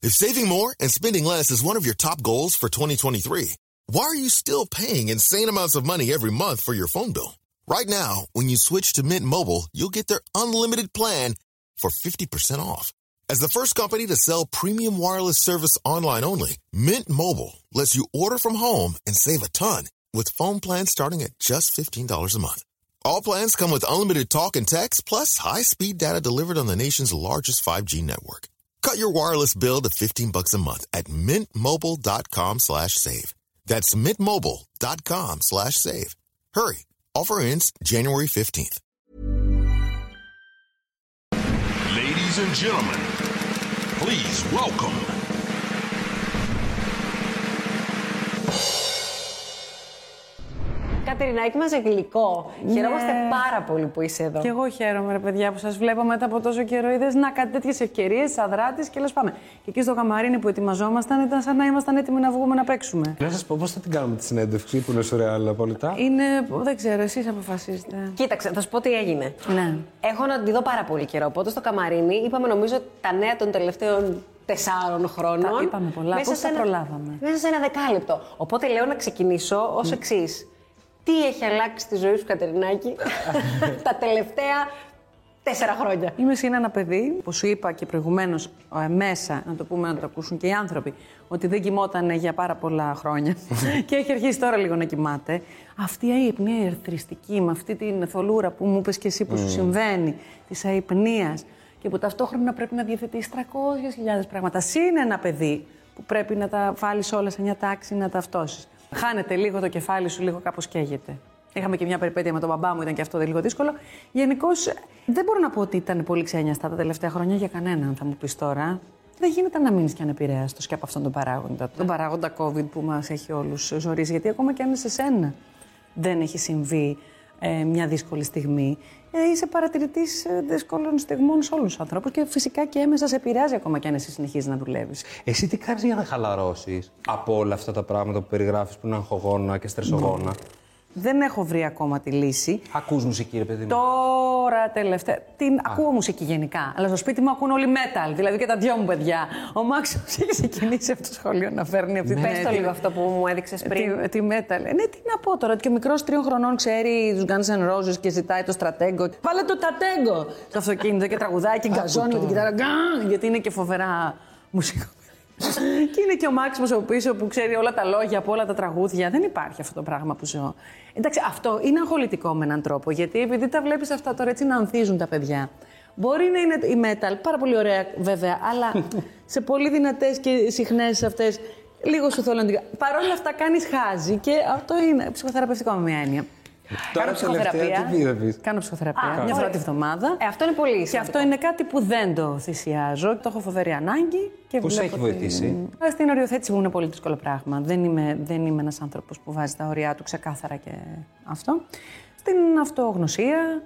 If saving more and spending less is one of your top goals for 2023, why are you still paying insane amounts of money every month for your phone bill? Right now, when you switch to Mint Mobile, you'll get their unlimited plan for 50% off. As the first company to sell premium wireless service online only, Mint Mobile lets you order from home and save a ton with phone plans starting at just $15 a month. All plans come with unlimited talk and text plus high-speed data delivered on the nation's largest 5G network. Cut your wireless bill to 15 bucks a month at mintmobile.com slash save. That's mintmobile.com slash save. Hurry. Offer ends January 15th. Ladies and gentlemen, please welcome Κατερινάκη, μας γλυκό. Χαιρόμαστε πάρα πολύ που είσαι εδώ. Και εγώ χαίρομαι, ρε παιδιά, που σας βλέπω μετά από τόσο καιρό. Είδες να κάτι τέτοιες ευκαιρίες, αδράτης και λες πάμε. Και εκεί στο καμαρίνι που ετοιμαζόμασταν ήταν σαν να ήμασταν έτοιμοι να βγούμε να παίξουμε. Να σας πω πώς θα την κάνουμε τη συνέντευξη που είναι σουρεάλ απόλυτα; Είναι. Δεν ξέρω, εσείς αποφασίζετε. Κοίταξε, θα σου πω τι έγινε. Ναι. Έχω να τη δω πάρα πολύ καιρό. Οπότε στο καμαρίνι είπαμε νομίζω τα νέα των τελευταίων τεσσάρων χρόνων. Τα είπαμε πολλά. Μέσα Πώς σε τα ένα- προλάβαμε; Μέσα σε ένα δεκάλεπτο. Οπότε λέω να ξεκινήσω ως εξής. Τι έχει αλλάξει στη ζωή σου, Κατερινάκη, τα τελευταία τέσσερα χρόνια; Είμαι σαν ένα παιδί που σου είπα και προηγουμένως μέσα, να το πούμε να το ακούσουν και οι άνθρωποι, ότι δεν κοιμόταν για πάρα πολλά χρόνια και έχει αρχίσει τώρα λίγο να κοιμάται. Αυτή η αϊπνία ερθριστική, με αυτή την θολούρα που μου είπες και εσύ που σου συμβαίνει, της αϊπνίας και που ταυτόχρονα πρέπει να διαθετείς 300.000 πράγματα. Συν ένα παιδί που πρέπει να τα βάλεις όλα σε μια τάξη, να τα αυτώσεις. Χάνεται λίγο το κεφάλι σου, λίγο κάπως καίγεται. Είχαμε και μια περιπέτεια με τον μπαμπά μου, ήταν και αυτό λίγο δύσκολο. Γενικώς δεν μπορώ να πω ότι ήταν πολύ ξένιαστα τα τελευταία χρόνια για κανέναν, θα μου πεις τώρα. Δεν γίνεται να μείνεις και ανεπηρέαστος και από αυτόν τον παράγοντα. Τον παράγοντα COVID που μας έχει όλους ζωρίσει. Γιατί ακόμα και αν σε σένα δεν έχει συμβεί ε, μια δύσκολη στιγμή, ε, είσαι παρατηρητής δύσκολων στιγμών σε όλους τους ανθρώπους και φυσικά και έμεσα σε επηρεάζει ακόμα και αν εσύ συνεχίζεις να δουλεύεις. Εσύ τι κάνεις για να χαλαρώσεις από όλα αυτά τα πράγματα που περιγράφεις που είναι αγχογόνα και στρεσογόνα; Δεν έχω βρει ακόμα τη λύση. Ακούς μουσική, ρε παιδί μου. Τώρα τελευταία. Την ακούω μουσική γενικά. Αλλά στο σπίτι μου ακούν όλοι metal. Δηλαδή και τα δυο μου παιδιά. Ο Μάξος έχει ξεκινήσει από το σχολείο να φέρνει αυτή την. Πες το λίγο αυτό που μου έδειξες πριν. Τη, τη metal. Ε, Ναι, τι να πω τώρα. ότι Και ο μικρός τριών χρονών ξέρει τους Guns N' Roses και ζητάει το στρατέγκο. Βάλε το τατέγκο στο αυτοκίνητο και τραγουδάει και γκαζώνει με την κιθάρα. Γκάν, Γιατί είναι και φοβερά μουσικό. Και είναι και ο Μάξιμος από πίσω που ξέρει όλα τα λόγια από όλα τα τραγούδια. Δεν υπάρχει αυτό το πράγμα που ζω. Εντάξει, αυτό είναι αγχολητικό με έναν τρόπο. Γιατί επειδή τα βλέπεις αυτά τώρα έτσι να ανθίζουν τα παιδιά. Μπορεί να είναι η metal, πάρα πολύ ωραία βέβαια, αλλά σε πολύ δυνατές και συχνές αυτές. Λίγο σου θέλω να την. Παρ' όλα αυτά κάνεις χάζι και αυτό είναι ψυχοθεραπευτικό με μια έννοια. Τώρα Κάνω τελευταία ψυχοθεραπεία. τι πήρες; Κάνω ψυχοθεραπεία Α, μια ωραία. φορά τη βδομάδα. Ε, αυτό είναι πολύ Και σημαντικό. αυτό είναι κάτι που δεν το θυσιάζω. Το έχω φοβερή ανάγκη. Και Πώς βλέπω έχει βοηθήσει; ότι- Στην οριοθέτηση μου είναι πολύ δύσκολο πράγμα. Δεν είμαι, δεν είμαι ένας άνθρωπος που βάζει τα ωριά του ξεκάθαρα και αυτό. Στην αυτογνωσία.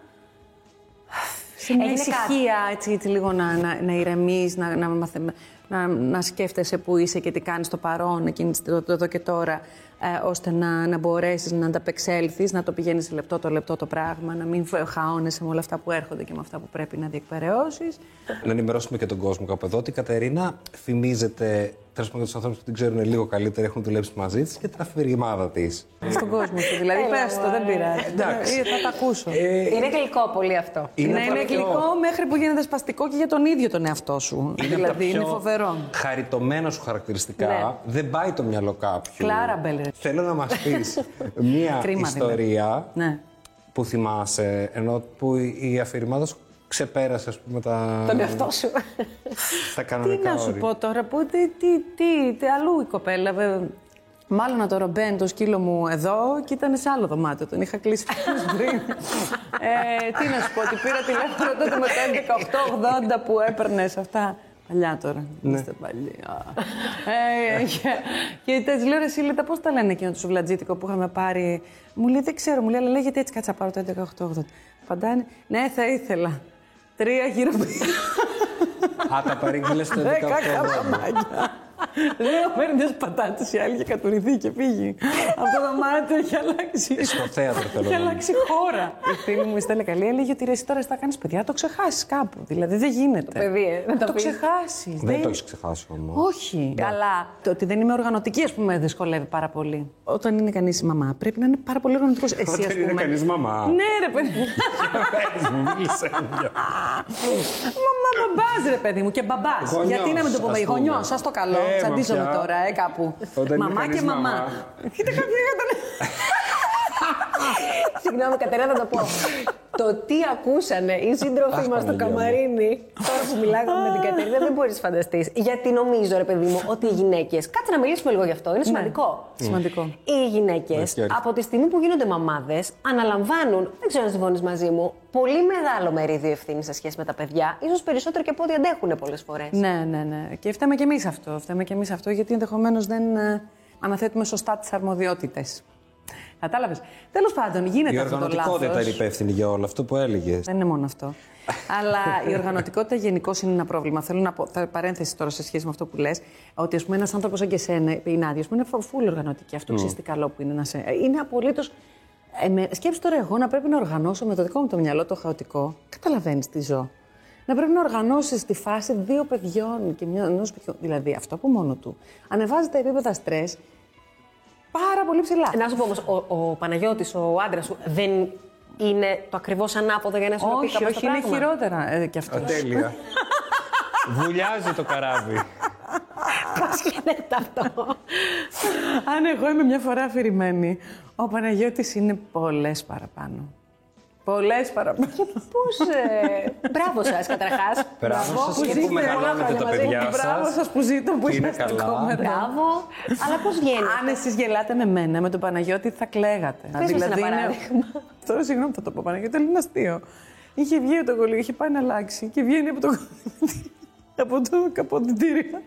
Στην Έγινε ησυχία, έτσι, έτσι λίγο να, να, να ηρεμείς, να, να, μαθε- να, να σκέφτεσαι που είσαι και τι κάνεις στο παρόν, εκείνη τη- το, το εδώ και τώρα, ε, ώστε να, να μπορέσεις να ανταπεξέλθεις, να το πηγαίνεις σε λεπτό το λεπτό το πράγμα, να μην φε- χαώνεσαι με όλα αυτά που έρχονται και με αυτά που πρέπει να διεκπαιρεώσεις. Να ενημερώσουμε και τον κόσμο κάπου εδώ ότι η Κατερίνα φημίζεται τέλος πάντων τους ανθρώπους που την ξέρουν λίγο καλύτερα, έχουν δουλέψει μαζί της και τα αφηρημάδα της. Στον κόσμο σου, δηλαδή, πες το, δεν πειράζει. Εντάξει. Ε, Θα τα ακούσω. Είναι γλυκό πολύ αυτό. Είναι να από τα είναι πιο- γλυκό μέχρι που γίνεται σπαστικό και για τον ίδιο τον εαυτό σου. Είναι από τα δηλαδή, είναι πιο φοβερό. Χαριτωμένα σου χαρακτηριστικά. Ναι. Δεν πάει το μυαλό κάποιου. Κλάρα Μπέλερ. Θέλω να μας πεις μία Κρίμα, ιστορία Ναι. που θυμάσαι, ενώ που η αφηρημάδα σου ξεπέρασε ας πούμε, τα, Τον εαυτό σου. τα Τι κανονικά να σου όρια. πω τώρα, που, τι, τι, τι, τι, αλλού η κοπέλα. βε- Μάλλον να το ρομπέν το σκύλο μου εδώ και ήταν σε άλλο δωμάτιο. Τον είχα κλείσει φίλους πριν. ε, τι να σου πω, ότι πήρα τηλέφωνο τότε με το 11-8-80 που έπαιρνε αυτά. Παλιά τώρα. Είστε παλιοί. Α. ε, και και της λέω ρε Σίλητα, πώς τα λένε εκείνο το σουβλατζίτικο που είχαμε πάρει; Μου λέει δεν ξέρω, μου λέει, αλλά λέγεται έτσι, κάτσα πάρω το 11-8-80. Απαντάνε, ναι, θα ήθελα. Τρία γύρω Α, τα παρήγγειλε στο 18 Δέκα καμπαμάκια. Δύο παίρνει πατάτες, η άλλη είχε κατουρηθεί και φύγει. Αυτό το δωμάτιο έχει αλλάξει. Στο θέατρο θέλω Έχει να αλλάξει χώρα. Η φίλη μου η Στέλλα Καλή έλεγε ότι ρε, εσύ τώρα θα κάνεις παιδιά, το ξεχάσεις κάπου. Δηλαδή δεν γίνεται. παιδί, ε, δεν το, το πεις. ξεχάσεις. Δεν το έχεις ξεχάσει όμως. Όχι. Καλά. Το ότι δεν είμαι οργανωτική, ας πούμε, δυσκολεύει πάρα πολύ. Όταν είναι κανείς μαμά, πρέπει να είναι πάρα πολύ οργανωτικός. Εσύ, Όταν ας είναι πούμε. κανείς μαμά. Ναι, ρε παιδί. μου. Πες μου, μίλησε μου. Μαμά, μπαμπάς, ρε παιδί μου, και μπαμπάς. Γονιός, Γιατί να μην το πούμε, ας πούμε. γονιός, σας το καλό. Ε, μα Τσαντίζομαι πια. τώρα, ε, κάπου. Όταν είναι μαμά κανείς και μαμά. μαμά. Κοίτα κάποιοι ήταν. Συγγνώμη, Κατερίνα, θα το πω. το τι ακούσανε οι σύντροφοι Αχ, μας στο Παναγία μου. καμαρίνι, τώρα που μιλάγαμε με την Κατερίνα, δεν μπορείς να φανταστείς. Γιατί νομίζω, ρε παιδί μου, ότι οι γυναίκες. Κάτσε να μιλήσουμε λίγο γι' αυτό, είναι σημαντικό. Σημαντικό. Οι γυναίκες, Ναι, και από τη στιγμή που γίνονται μαμάδες, αναλαμβάνουν, δεν ξέρω αν συμφωνείς μαζί μου, πολύ μεγάλο μερίδιο ευθύνης σε σχέση με τα παιδιά, ίσως περισσότερο και από ό,τι αντέχουν πολλές φορές. Ναι, ναι, ναι. Και φταίμε και εμείς αυτό. Φταίμε και εμείς αυτό, γιατί ενδεχομένως δεν ε, αναθέτουμε σωστά τις αρμοδιότητες. Κατάλαβες. Τέλος πάντων, γίνεται Η αυτό το οργανωτικότητα λάθος. είναι υπεύθυνη για όλο αυτό που έλεγες. Δεν είναι μόνο αυτό. Αλλά η οργανωτικότητα γενικώς είναι ένα πρόβλημα. Θέλω να πω, θα παρένθεση τώρα σε σχέση με αυτό που λες, ότι ας πούμε, ένας άνθρωπος σαν και εσένα, η Νάντια, ας πούμε, είναι φουλ οργανωτική. Αυτό ξέρει τι καλό που είναι να σε. Είναι απολύτως. Ε, με- σκέψου τώρα εγώ να πρέπει να οργανώσω με το δικό μου το μυαλό το χαοτικό. Καταλαβαίνεις τι ζω. Να πρέπει να οργανώσεις τη φάση δύο παιδιών και μια ενός παιδιού. Δηλαδή αυτό από μόνο του ανεβάζει τα επίπεδα στρε πάρα πολύ ψηλά. Να σου πω όμως, ο, ο Παναγιώτης, ο άντρας σου, δεν είναι το ακριβώς ανάποδο για να ισορροπεί όχι, κάπως όχι, το είναι πράγμα; χειρότερα ε, κι αυτός. Τέλεια. Βουλιάζει το καράβι. Πώς γίνεται αυτό; Αν εγώ είμαι μια φορά αφηρημένη, ο Παναγιώτης είναι πολλές παραπάνω. Πολλές παραπάνω. Πώς... Ε... Μπράβο σας, καταρχάς. Μπράβο σας που και ζείτε που μεγαλώνετε πολλά τα χρόνια παιδιά μαζί. Μπράβο σας. σας που ζείτε που Είναι είσαστε καλά. ακόμα εδώ. Μπράβο. Αλλά πώς βγαίνει. Αν εσείς γελάτε με μένα, με τον Παναγιώτη θα κλαίγατε. Πες μας ένα παράδειγμα. Τώρα συγγνώμη θα το πω Παναγιώτη, αλλά είναι αστείο. Είχε βγει από το κολλήγιο, είχε πάει να αλλάξει και βγαίνει από το από το καποδητήριο.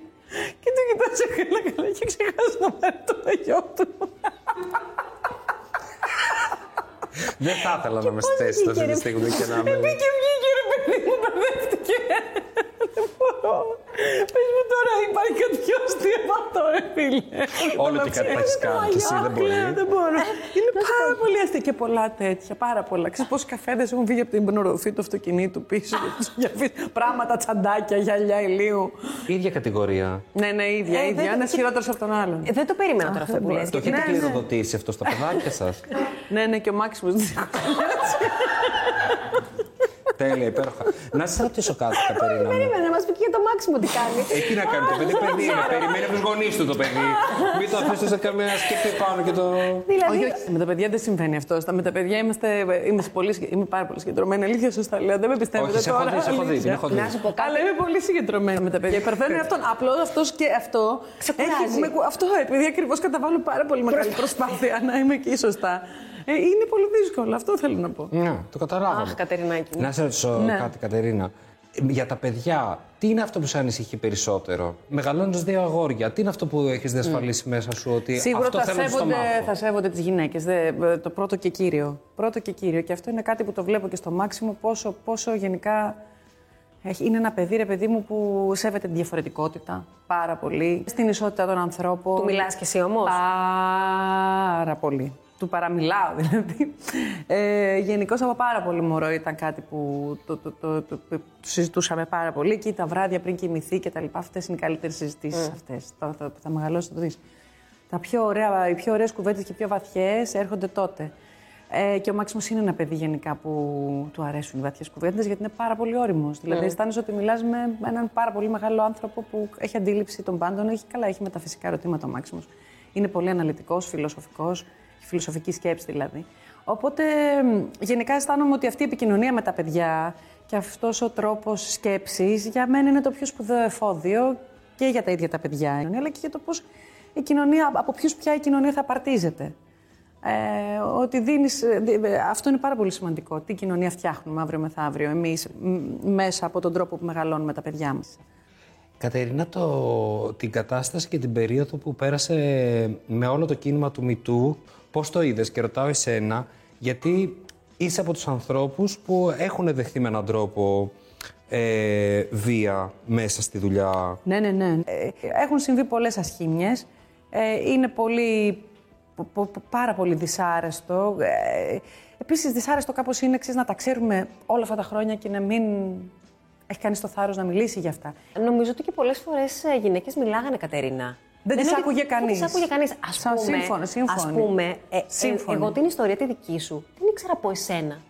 Και το κοιτάζει καλά καλά και ξεχάσεις να πάρει το γιο του. Δεν θα ήθελα να με στη θέση του αυτή τη στιγμή και να με. Μπήκε, βγήκε ρε παιδί μου, μπερδεύτηκε. Δεν μπορώ. Πες μου τώρα, υπάρχει κάτι πιο αστείο από αυτό, ρε φίλε. Όλο τι κάτι θα έχεις κάνει κι εσύ, δεν μπορεί. Κλαίω, δεν μπορώ. Είναι πάρα πολύ αστείο και πολλά τέτοια, πάρα πολλά. Ξέρεις πόσοι καφέδες έχουν βγει από την οροφή του αυτοκινήτου πίσω και τους έχει αφήσει πράγματα, τσαντάκια, γυαλιά ηλίου. ίδια κατηγορία. Ναι, ναι, ίδια, Ε, ίδια. δεν- Ένας χειρότερος από τον άλλον. Ε, Δεν το περίμενα τώρα αυτό που λες. Το γιατί- έχετε ναι, ναι. κληροδοτήσει αυτό στα παιδάκια σας; Ναι, ναι, και ο Μάξιμος. Τέλεια, υπέροχα. Να σα ρωτήσω κάτι, Κατερίνα μου. Περίμενε να μας πει και για το Μάξιμο τι κάνει. Ε, τι να κάνει το παιδί, παιδί είναι. Περιμένει από τους γονείς του το παιδί. Μην το αφήσετε σε καμία σκέφτη πάνω και το. Δηλαδή, Όχι, όχι. Με τα παιδιά δεν συμβαίνει αυτό. Στα- Με τα παιδιά είμαστε, είμαστε πολύ, συγκε- είμαι πάρα πολύ συγκεντρωμένη. Αλήθεια, σωστά λέω. Δεν με πιστεύετε Όχι, σε έχω τώρα. δει, σε έχω δει, αλήθεια. την έχω δει. να σου πω κάτι. Αλλά είμαι πολύ συγκεντρωμένη με τα παιδιά. Υπερβαίνω αυτόν. Απλώ αυτός και αυτό. Ξεκουράζει. έχει- με κου- αυτό επειδή ακριβώς καταβάλω πάρα πολύ μεγάλη προσπάθεια να είμαι εκεί σωστά. Ε, είναι πολύ δύσκολο. Αυτό θέλω να πω. Ναι, το καταλάβαμε. Αχ, Κατερινάκη. Να σε ρωτήσω Ναι. κάτι, Κατερίνα. Για τα παιδιά, τι είναι αυτό που σε ανησυχεί περισσότερο; Μεγαλώνοντας δύο αγόρια, τι είναι αυτό που έχεις διασφαλίσει μέσα σου ότι Σίγουρα αυτό θα θέλω να στο σέβονται, μάθω. θα σέβονται τις γυναίκες. Το πρώτο και κύριο. Πρώτο και κύριο. Και αυτό είναι κάτι που το βλέπω και στο μάξιμο πόσο, πόσο γενικά έχει- είναι ένα παιδί, ρε παιδί μου, που σέβεται τη διαφορετικότητα πάρα πολύ. Στην ισότητα των ανθρώπων. Του μιλάς κι εσύ όμως; Πάρα πολύ. Του παραμιλάω δηλαδή. Ε, Γενικώς από πάρα πολύ μωρό ήταν κάτι που το, το, το, το, το συζητούσαμε πάρα πολύ. Και τα βράδια πριν κοιμηθεί και τα λοιπά. Αυτές είναι οι καλύτερες συζητήσεις αυτές. Θα, θα, θα μεγαλώσει, θα το δεις. Τα πιο ωραία, οι πιο ωραίες κουβέντες και πιο βαθιές έρχονται τότε. Ε, και ο Μάξιμο είναι ένα παιδί γενικά που του αρέσουν οι βαθιές κουβέντες γιατί είναι πάρα πολύ όριμος. Δηλαδή, αισθάνεσαι ότι μιλάς με έναν πάρα πολύ μεγάλο άνθρωπο που έχει αντίληψη των πάντων. Έχει, καλά, έχει μεταφυσικά ερωτήματα ο Μάξιμο. Είναι πολύ αναλυτικός, φιλοσοφικός, έχει φιλοσοφική σκέψη δηλαδή. Οπότε μ, γενικά αισθάνομαι ότι αυτή η επικοινωνία με τα παιδιά και αυτός ο τρόπος σκέψης για μένα είναι το πιο σπουδαίο εφόδιο και για τα ίδια τα παιδιά, αλλά και για το πώς η κοινωνία, από ποιου πια η κοινωνία θα απαρτίζεται. Ε, ότι δίνεις, ε, δι- ε, αυτό είναι πάρα πολύ σημαντικό. Τι κοινωνία φτιάχνουμε αύριο μεθαύριο εμείς μ, μέσα από τον τρόπο που μεγαλώνουμε τα παιδιά μας. Κατερίνα, το, την κατάσταση και την περίοδο που πέρασε με όλο το κίνημα του Μητού, πώς το είδες και ρωτάω εσένα, γιατί είσαι από τους ανθρώπους που έχουν δεχθεί με έναν τρόπο ε, βία μέσα στη δουλειά. Ναι, ναι, ναι. Ε, έχουν συμβεί πολλές ασχήμιες. Ε, είναι πολύ, πο- πο- πο- πάρα πολύ δυσάρεστο. Ε, επίσης, δυσάρεστο κάπως είναι εξής, να τα ξέρουμε όλα αυτά τα χρόνια και να μην έχει κανείς το θάρρος να μιλήσει για αυτά. Νομίζω ότι και πολλές φορές γυναίκες μιλάγανε, Κατερίνα. Δεν τις είναι άκουγε ότι- κανείς. Δεν τις άκουγε κανείς. Ας Σα- πούμε, σύμφωνο, σύμφωνο. Ας πούμε, ε, ε, Σύμφωνο. εγώ την ιστορία τη δική σου δεν ήξερα από εσένα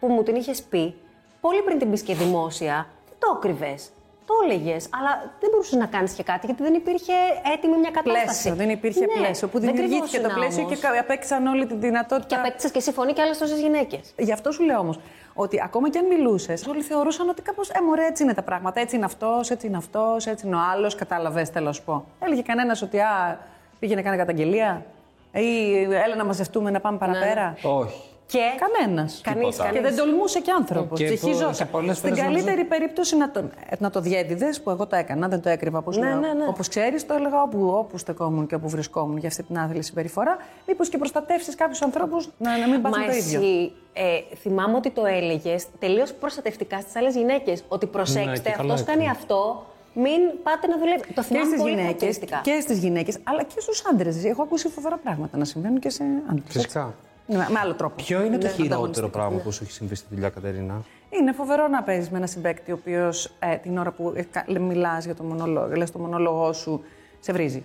που μου την είχες πει πολύ πριν την πεις και δημόσια. Δεν το έκρυβες. Το έλεγες, αλλά δεν μπορούσες να κάνεις και κάτι γιατί δεν υπήρχε έτοιμη μια κατάσταση. Πλαίσιο, δεν υπήρχε Ναι, πλαίσιο. Που δεν δημιουργήθηκε το κρυβόσουνα πλαίσιο όμως. και κα- απέκτησαν όλη τη δυνατότητα. Και απέκτησες και εσύ φωνή και άλλες τόσες γυναίκες. Γι' αυτό σου λέω όμως ότι ακόμα και αν μιλούσες, όλοι θεωρούσαν ότι κάπως ε, μωρέ, έτσι είναι τα πράγματα. Έτσι είναι αυτός, έτσι είναι αυτός, έτσι είναι ο άλλος. Κατάλαβες, θέλω να σου πω. Έλεγε κανένας ότι α, πήγαινε να κάνει καταγγελία ή έλα να μαζευτούμε να πάμε παραπέρα. Όχι. Και Κανένας. Κανείς, Και κανείς. δεν τολμούσε και άνθρωπος. Και Ψυχιζόταν. σε πολλές Στην φορές νομίζω- καλύτερη περίπτωση να το, ε, να το διέδιδες, που εγώ το έκανα, δεν το έκρυβα όπως Ναι, ναι, ναι. Όπως ξέρεις, το έλεγα όπου, όπου στεκόμουν και όπου βρισκόμουν για αυτή την άθλη συμπεριφορά. Μήπως και προστατεύσεις κάποιους ανθρώπους να, να μην πάθουν Μα το ίδιο. εσύ, ε, θυμάμαι ότι το έλεγες τελείως προστατευτικά στις άλλες γυναίκες. Ότι προσέξτε, Ναι, και καλά αυτό κάνει έκανε. αυτό, μην πάτε να δουλεύετε. Το και θυμάμαι στις πολύ γυναίκες χαρακτηριστικά. και στις γυναίκες, αλλά και στους άντρες. Έχω ακούσει φοβερά πράγματα να συμβαίνουν και σε άντρες. Φυσικά. Με, με άλλο τρόπο. Ποιο είναι το Ναι, χειρότερο ανταγωνιστικά. πράγμα που σου έχει συμβεί στη δουλειά, Κατερίνα; Είναι φοβερό να παίζεις με ένα συμπέκτη ο οποίος ε, την ώρα που ε, μιλάς για το μονολόγο, λες το μονόλογό σου, σε βρίζει.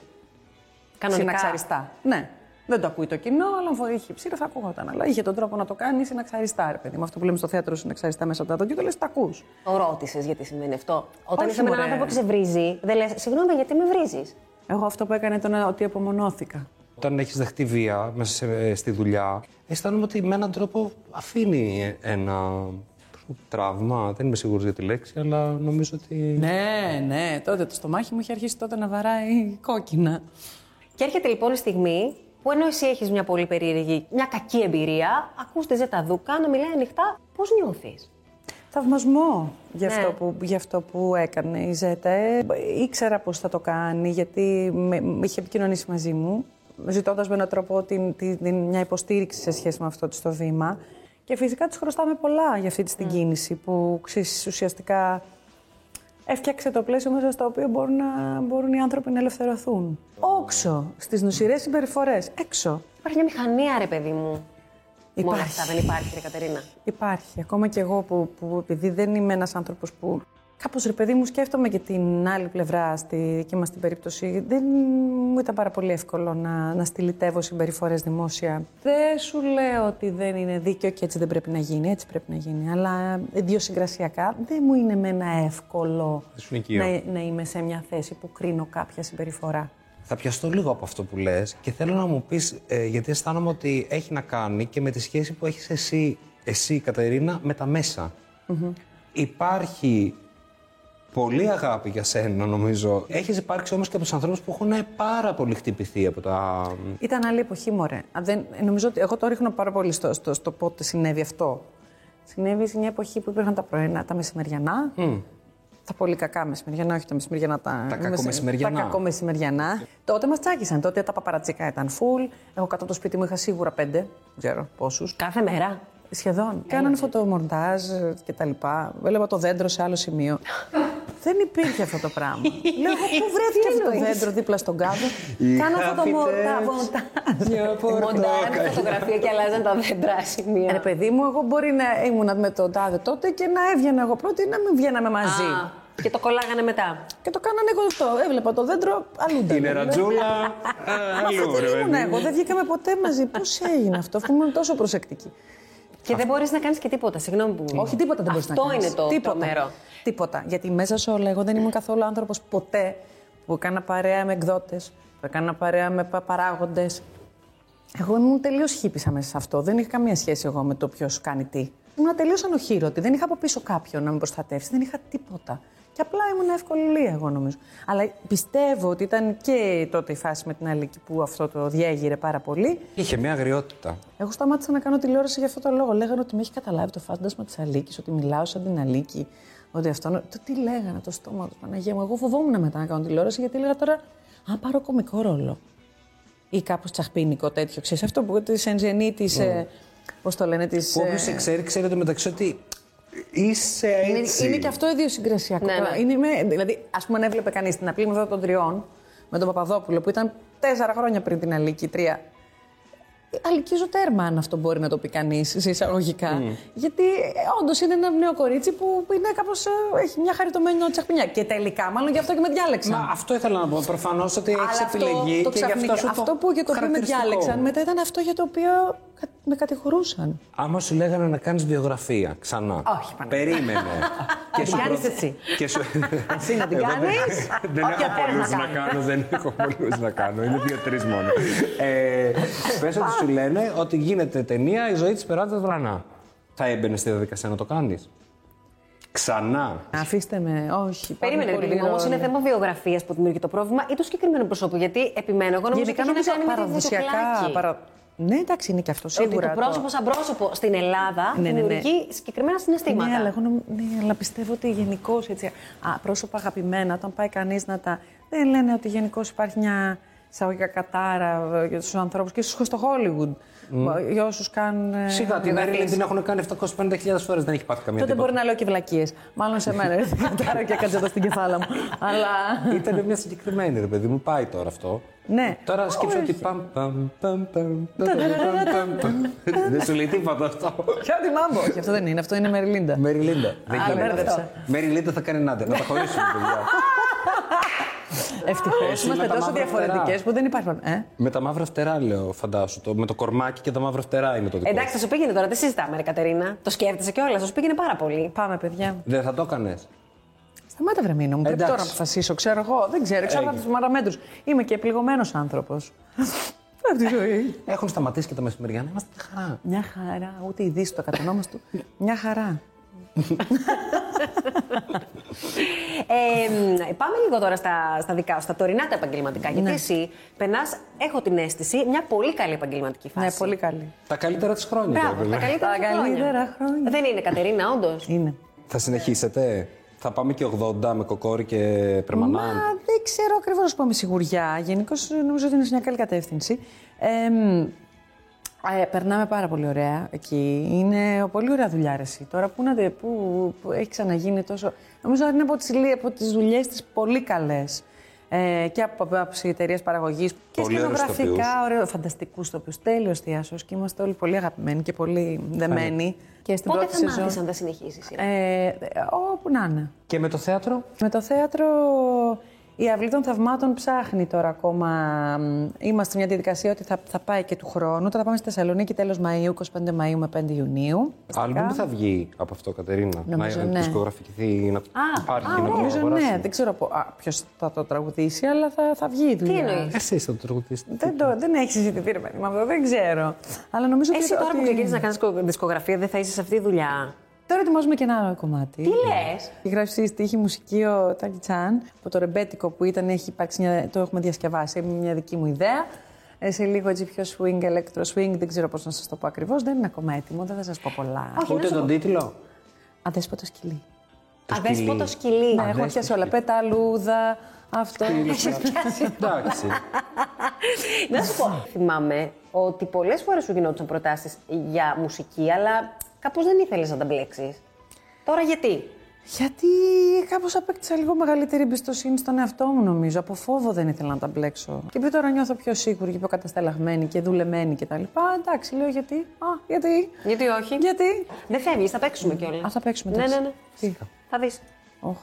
Κανονικά. Συναξαριστά. Ναι. Δεν το ακούει το κοινό, αλλά αν είχε ψήρα θα ακουγόταν. Αλλά είχε τον τρόπο να το κάνει συναξαριστά, ρε παιδί. Με αυτό που λέμε στο θέατρο συναξαριστά μέσα από τα δόντια, το λες, τα ακούς. Το ρώτησες γιατί σημαίνει αυτό. Όταν Όχι, είσαι με έναν μωρέ. άνθρωπο και σε βρίζει, δεν λες, συγγνώμη, γιατί με βρίζεις; Εγώ αυτό που έκανε ήταν ότι απομονώθηκα. Όταν έχεις δεχτεί βία μέσα σε- στη δουλειά, αισθάνομαι ότι με έναν τρόπο αφήνει ένα τραύμα. Δεν είμαι σίγουρος για τη λέξη, αλλά νομίζω ότι. Ναι, ναι, τότε το στομάχι μου είχε αρχίσει τότε να βαράει κόκκινα. Και έρχεται λοιπόν η στιγμή που ενώ εσύ έχεις μια πολύ περίεργη, μια κακή εμπειρία, ακούς τη Ζέτα Δούκα να μιλάει ανοιχτά, πώς νιώθεις; Θαυμασμό για, Ναι. αυτό που, για αυτό που έκανε η Ζέτα. Ε, ήξερα πώς θα το κάνει, γιατί με, με είχε επικοινωνήσει μαζί μου, ζητώντας με έναν τρόπο την, την, την- μια υποστήριξη σε σχέση με αυτό της το βήμα. Και φυσικά της χρωστάμε πολλά για αυτή της την κίνηση που ξέρεις, ουσιαστικά έφτιαξε το πλαίσιο μέσα στο οποίο μπορούν, να, μπορούν οι άνθρωποι να ελευθερωθούν. Όξο, στις νοσηρές συμπεριφορές, έξω. Υπάρχει μια μηχανία, ρε παιδί μου. Μόνο Υπάρχει. αυτά δεν υπάρχει, ρε Κατερίνα. Υπάρχει. Ακόμα και εγώ που, που επειδή δεν είμαι ένας άνθρωπος που κάπως ρε παιδί μου σκέφτομαι και την άλλη πλευρά στη δική μας την περίπτωση. Δεν μου ήταν πάρα πολύ εύκολο να, να στυλιτεύω συμπεριφορές δημόσια. Δεν σου λέω ότι δεν είναι δίκαιο και έτσι δεν πρέπει να γίνει, έτσι πρέπει να γίνει. Αλλά ιδιοσυγκρασιακά δεν μου είναι με ένα εύκολο Δεν σου είναι οικείο. να, να είμαι σε μια θέση που κρίνω κάποια συμπεριφορά. Θα πιαστώ λίγο από αυτό που λες και θέλω να μου πεις, ε, γιατί αισθάνομαι ότι έχει να κάνει και με τη σχέση που έχεις εσύ, εσύ Κατερίνα, με τα μέσα. Υπάρχει πολύ αγάπη για σένα, νομίζω. Έχεις υπάρξει όμως και από τους ανθρώπους που έχουν πάρα πολύ χτυπηθεί από τα... Ήταν άλλη εποχή, μωρέ. Α, Δεν, νομίζω ότι εγώ το ρίχνω πάρα πολύ στο, στο, στο πότε συνέβη αυτό. Συνέβη σε μια εποχή που υπήρχαν τα πρωινά, τα μεσημεριανά. Τα πολύ κακά μεσημεριανά, όχι τα μεσημεριανά. Τα, Τα κακομεσημεριανά. Τα κακομεσημεριανά. Τότε μας τσάκισαν. Τότε τα παπαρατσικά ήταν full. Εγώ κάτω από το σπίτι μου είχα σίγουρα πέντε. Δεν ξέρω πόσους. Κάθε μέρα. Σχεδόν. Κάνανε φωτομοντάζ και τα λοιπά. Έβλεπα το δέντρο σε άλλο σημείο. Δεν υπήρχε αυτό το πράγμα. Λέω, εγώ πού βρέθηκες αυτό το δέντρο δίπλα στον κάδο; Κάνα φωτομοντάζ. Μοντάρανε φωτογραφία και αλλάζαν τα δέντρα Ρε σημεία. παιδί μου, εγώ μπορεί να ήμουν με τον τάδε τότε και να έβγαινα εγώ πρώτη ή να μην βγαίναμε μαζί. Α, Και το κολλάγανε μετά. Και το κάνανε εγώ αυτό. Έβλεπα το δέντρο αλλού. ήταν. Είναι ρατζούλα, Μα αυτό δεν ήμουν εγώ, δεν βγήκαμε ποτέ μαζί. Πώς έγινε αυτό, αφού ήμουν τόσο προσεκτική. Και δεν μπορείς να κάνεις και τίποτα. Συγγνώμη που. Όχι, τίποτα δεν μπορείς να Αυτό κάνεις. είναι το τίποτα. τρομερό. Τίποτα. Γιατί μέσα σε όλα, εγώ δεν ήμουν καθόλου άνθρωπος ποτέ που έκανα παρέα με εκδότες, που έκανα παρέα με παράγοντες. Εγώ ήμουν τελείως χύπησα μέσα σε αυτό. Δεν είχα καμία σχέση εγώ με το ποιος κάνει τι. Ήμουν τελείως ανοχήρωτη. Δεν είχα από πίσω κάποιον να με προστατεύσει. Δεν είχα τίποτα. Και απλά ήμουν εύκολη εγώ νομίζω. Αλλά πιστεύω ότι ήταν και τότε η φάση με την Αλίκη που αυτό το διέγειρε πάρα πολύ. Είχε μια αγριότητα. Εγώ σταμάτησα να κάνω τηλεόραση για αυτόν τον λόγο. Λέγανε ότι με έχει καταλάβει το φάντασμα της Αλίκης, ότι μιλάω σαν την Αλίκη. Ότι αυτό. Το τι λέγανε, το στόμα του Παναγία μου. Εγώ φοβόμουν μετά να κάνω τηλεόραση γιατί έλεγα τώρα, αν πάρω κωμικό ρόλο. Ή κάπως τσαχπίνικο τέτοιο. Ξέρεις, αυτό που της Ενζενή τη. Ε, Πώς το λένε, της. Που όποιος σε ξέρει, ξέρει το μεταξύ ότι είσαι Είναι, έτσι. είναι και αυτό ιδιοσυγκρασιακό. Ναι, ναι. Είναι, με- δηλαδή, ας πούμε, αν έβλεπε κανείς την απλή μεθόδο των τριών με τον Παπαδόπουλο που ήταν τέσσερα χρόνια πριν την Αλίκη, τρία. Αλικίζω τέρμα, αν αυτό μπορεί να το πει κανείς σε εισαγωγικά. Γιατί όντως είναι ένα νέο κορίτσι που είναι κάπως. έχει μια χαριτωμένη τσαχπινιά. Και τελικά, μάλλον γι' αυτό και με διάλεξαν. Μα αυτό ήθελα να πω. Προφανώς ότι έχεις Αλλά επιλεγεί το και γι' αυτό ξαφνικά- σου το αυτό που για το οποίο με χαρακτηριστικό. διάλεξαν μετά ήταν αυτό για το οποίο κα- με κατηγορούσαν. Άμα σου λέγανε να κάνεις βιογραφία ξανά. Όχι, Παναγία. Περίμενε. και την κάνεις εσύ. Και σου... Εσύ να την Εγώ δεν- κάνεις, Δεν όποια έχω θέλεις πολλούς να να κάνεις. κάνω. Δεν έχω πολλούς να κάνω. Είναι δύο-τρεις μόνο. Ε, Πες ότι σου λένε ότι γίνεται ταινία η ζωή της περάτα Βλανά. Θα έμπαινε στη διαδικασία να το κάνεις. Ξανά. Αφήστε με, όχι. Περίμενε, πάρα επειδή πολύ όμως είναι ρόλο. θέμα βιογραφίας που δημιουργεί το πρόβλημα ή του συγκεκριμένου προσώπου. Γιατί επιμένω, εγώ νομίζω Γενικά ότι έχει νομίζω να κάνει με τη παραδοσιακά. Βουτοκλάκη. Παρα... Ναι, εντάξει, είναι και αυτό σίγουρα. Ότι το πρόσωπο σαν πρόσωπο στην Ελλάδα Ναι, ναι, ναι. δημιουργεί συγκεκριμένα συναισθήματα. Ναι, αλλά, εγώ νομ- ναι, αλλά πιστεύω ότι γενικώς έτσι. Α, πρόσωπα αγαπημένα, όταν πάει κανείς να τα. Δεν λένε ότι γενικώς υπάρχει μια εισαγωγικά κατάρα ε, για τους ανθρώπους και ίσως στο Hollywood. Για όσους κάνουν. ε, Σιγά την βιογραφίες. Μέριλιν την έχουν κάνει 750.000 φορές. Δεν έχει πάθει καμία Τότε τίποτα. μπορεί να λέω και βλακίες. Μάλλον σε μένα. έρθει η κατάρα και έκατσε εδώ στην κεφάλα μου. Αλλά. Ήταν μια συγκεκριμένη, ρε παιδί μου, πάει τώρα αυτό. Ναι. Τώρα σκέψω Όχι. ότι παμ παμ παμ παμ παμ, παμ, παμ. Δεν σου λέει τίποτα αυτό. Ποιο τη μάμπο; Όχι, αυτό δεν είναι. Αυτό είναι Μεριλίντα. Μέρι Λίντα. Δεν Α, γίνεται μπέρδεψα. αυτό. Μέρι Λίντα θα κάνει νάντε. Να τα χωρίσουμε, παιδιά. Ευτυχώς Εσύ είμαστε με τα τόσο μαύρα διαφορετικές φτερά. που δεν υπάρχει. Ε; Με τα μαύρα φτερά, λέω, φαντάσου. Το, με το κορμάκι και τα μαύρα φτερά είναι το δικό. Εντάξει, θα σου πήγαινε τώρα, δεν συζητάμε, ρε Κατερίνα. Το σκέφτεσαι κιόλας, θα σου πήγαινε πάρα πολύ. Πάμε, παιδιά. Δεν θα το έκανες. Σταμάτα βρεμίνο μου. Πρέπει Εντάξει. τώρα να αποφασίσω. Ξέρω εγώ. Δεν ξέρω. Ξέρω από τους παραμέτρου. Είμαι και πληγωμένο άνθρωπος. Από τη ζωή. Έχουν σταματήσει και τα μεσημεριανά. Είμαστε χαρά. Μια χαρά. Ούτε η Δύση το κατονόμαστο. Μια χαρά. Ε, μ, πάμε λίγο τώρα στα, στα δικά σου, στα τωρινά τα επαγγελματικά. Γιατί εσύ περνάς, έχω την αίσθηση, μια πολύ καλή επαγγελματική φάση. Ναι, πολύ καλή. Τα καλύτερα της χρόνια. Μπράβο, βέβαια. τα καλύτερα, Τα σου χρόνια. καλύτερα χρόνια. Δεν είναι, Κατερίνα, όντως. Είναι. Θα συνεχίσετε; Θα πάμε και 80 με κοκόρι και Μα πρεμανάν. δεν ξέρω ακριβώς να σου πω με σιγουριά. Γενικώς νομίζω ότι είναι σε μια καλή κατεύθυνση. Ε, μ, ε, περνάμε πάρα πολύ ωραία εκεί. Είναι πολύ ωραία δουλειά ρε, εσύ. Τώρα που, να, δε- που, που έχει ξαναγίνει τόσο. Νομίζω ότι είναι από τις από τις δουλειές τη πολύ καλές. Ε, και από, από τις εταιρείες παραγωγής και Πολύ ωραίους σκηνογραφικά, ηθοποιούς. ωραίο, φανταστικούς τοπιούς. Τέλειος θειάσο και είμαστε όλοι πολύ αγαπημένοι και πολύ δεμένοι. Και στην Πότε πρώτη θα σεζόν. μάθεις αν θα συνεχίσεις. Ε, όπου να είναι. Και με το θέατρο; Με το θέατρο η Αυλή των Θαυμάτων ψάχνει τώρα ακόμα. μ, Είμαστε σε μια διαδικασία ότι θα, θα πάει και του χρόνου. Τώρα θα πάμε στη Θεσσαλονίκη τέλος Μαΐου, 25 Μαΐου με 5 Ιουνίου. Άλμπουμ που θα βγει από αυτό, Κατερίνα; Νομίζω, να ναι. δισκογραφηθεί, να υπάρχει Α, και να το νομίζω αγοράσει. ναι, δεν ξέρω ποιος θα το τραγουδήσει, αλλά θα, θα βγει η δουλειά. εννοείς; Εσείς θα το τραγουδήσετε. Δεν, το, δεν έχει συζητηθεί ρε παιδί με αυτό, δεν ξέρω. Αλλά νομίζω Εσύ ότι, τώρα που ότι- ξεκίνησες να κάνεις δισκογραφία, δεν θα είσαι σε αυτή τη δουλειά; Τώρα ετοιμάζουμε και ένα άλλο κομμάτι. Τι λες; Έχει γράψει στίχη μουσική ο Τάκη Τσάν από το ρεμπέτικο που ήταν, έχει υπάρξει μια, το έχουμε διασκευάσει, είναι μια δική μου ιδέα. Ε, σε λίγο έτσι πιο swing, electro swing, δεν ξέρω πώς να σας το πω ακριβώς, δεν είναι ακόμα έτοιμο, δεν θα σας πω πολλά. Όχι, Ούτε να σου τον πω. τίτλο; Αδέσποτο σκυλί. Αδέσποτο σκυλί. Ναι, έχω πιάσει όλα, πεταλούδα, αυτό. Εντάξει. Να σου πω. Θυμάμαι ότι πολλές φορές σου γινόντουσαν προτάσεις για μουσική, αλλά κάπως δεν ήθελες να τα μπλέξεις. Τώρα γιατί; Γιατί κάπως απέκτησα λίγο μεγαλύτερη εμπιστοσύνη στον εαυτό μου, νομίζω. Από φόβο δεν ήθελα να τα μπλέξω. Και επειδή τώρα νιώθω πιο σίγουρη και πιο κατασταλαγμένη και δουλεμένη κτλ. Εντάξει, λέω γιατί. Α, γιατί. Γιατί όχι; Γιατί. Δεν φεύγεις, θα παίξουμε κιόλας. Α, θα παίξουμε Ναι, εντάξει. ναι, ναι. Τι. Θα δεις. Όχ.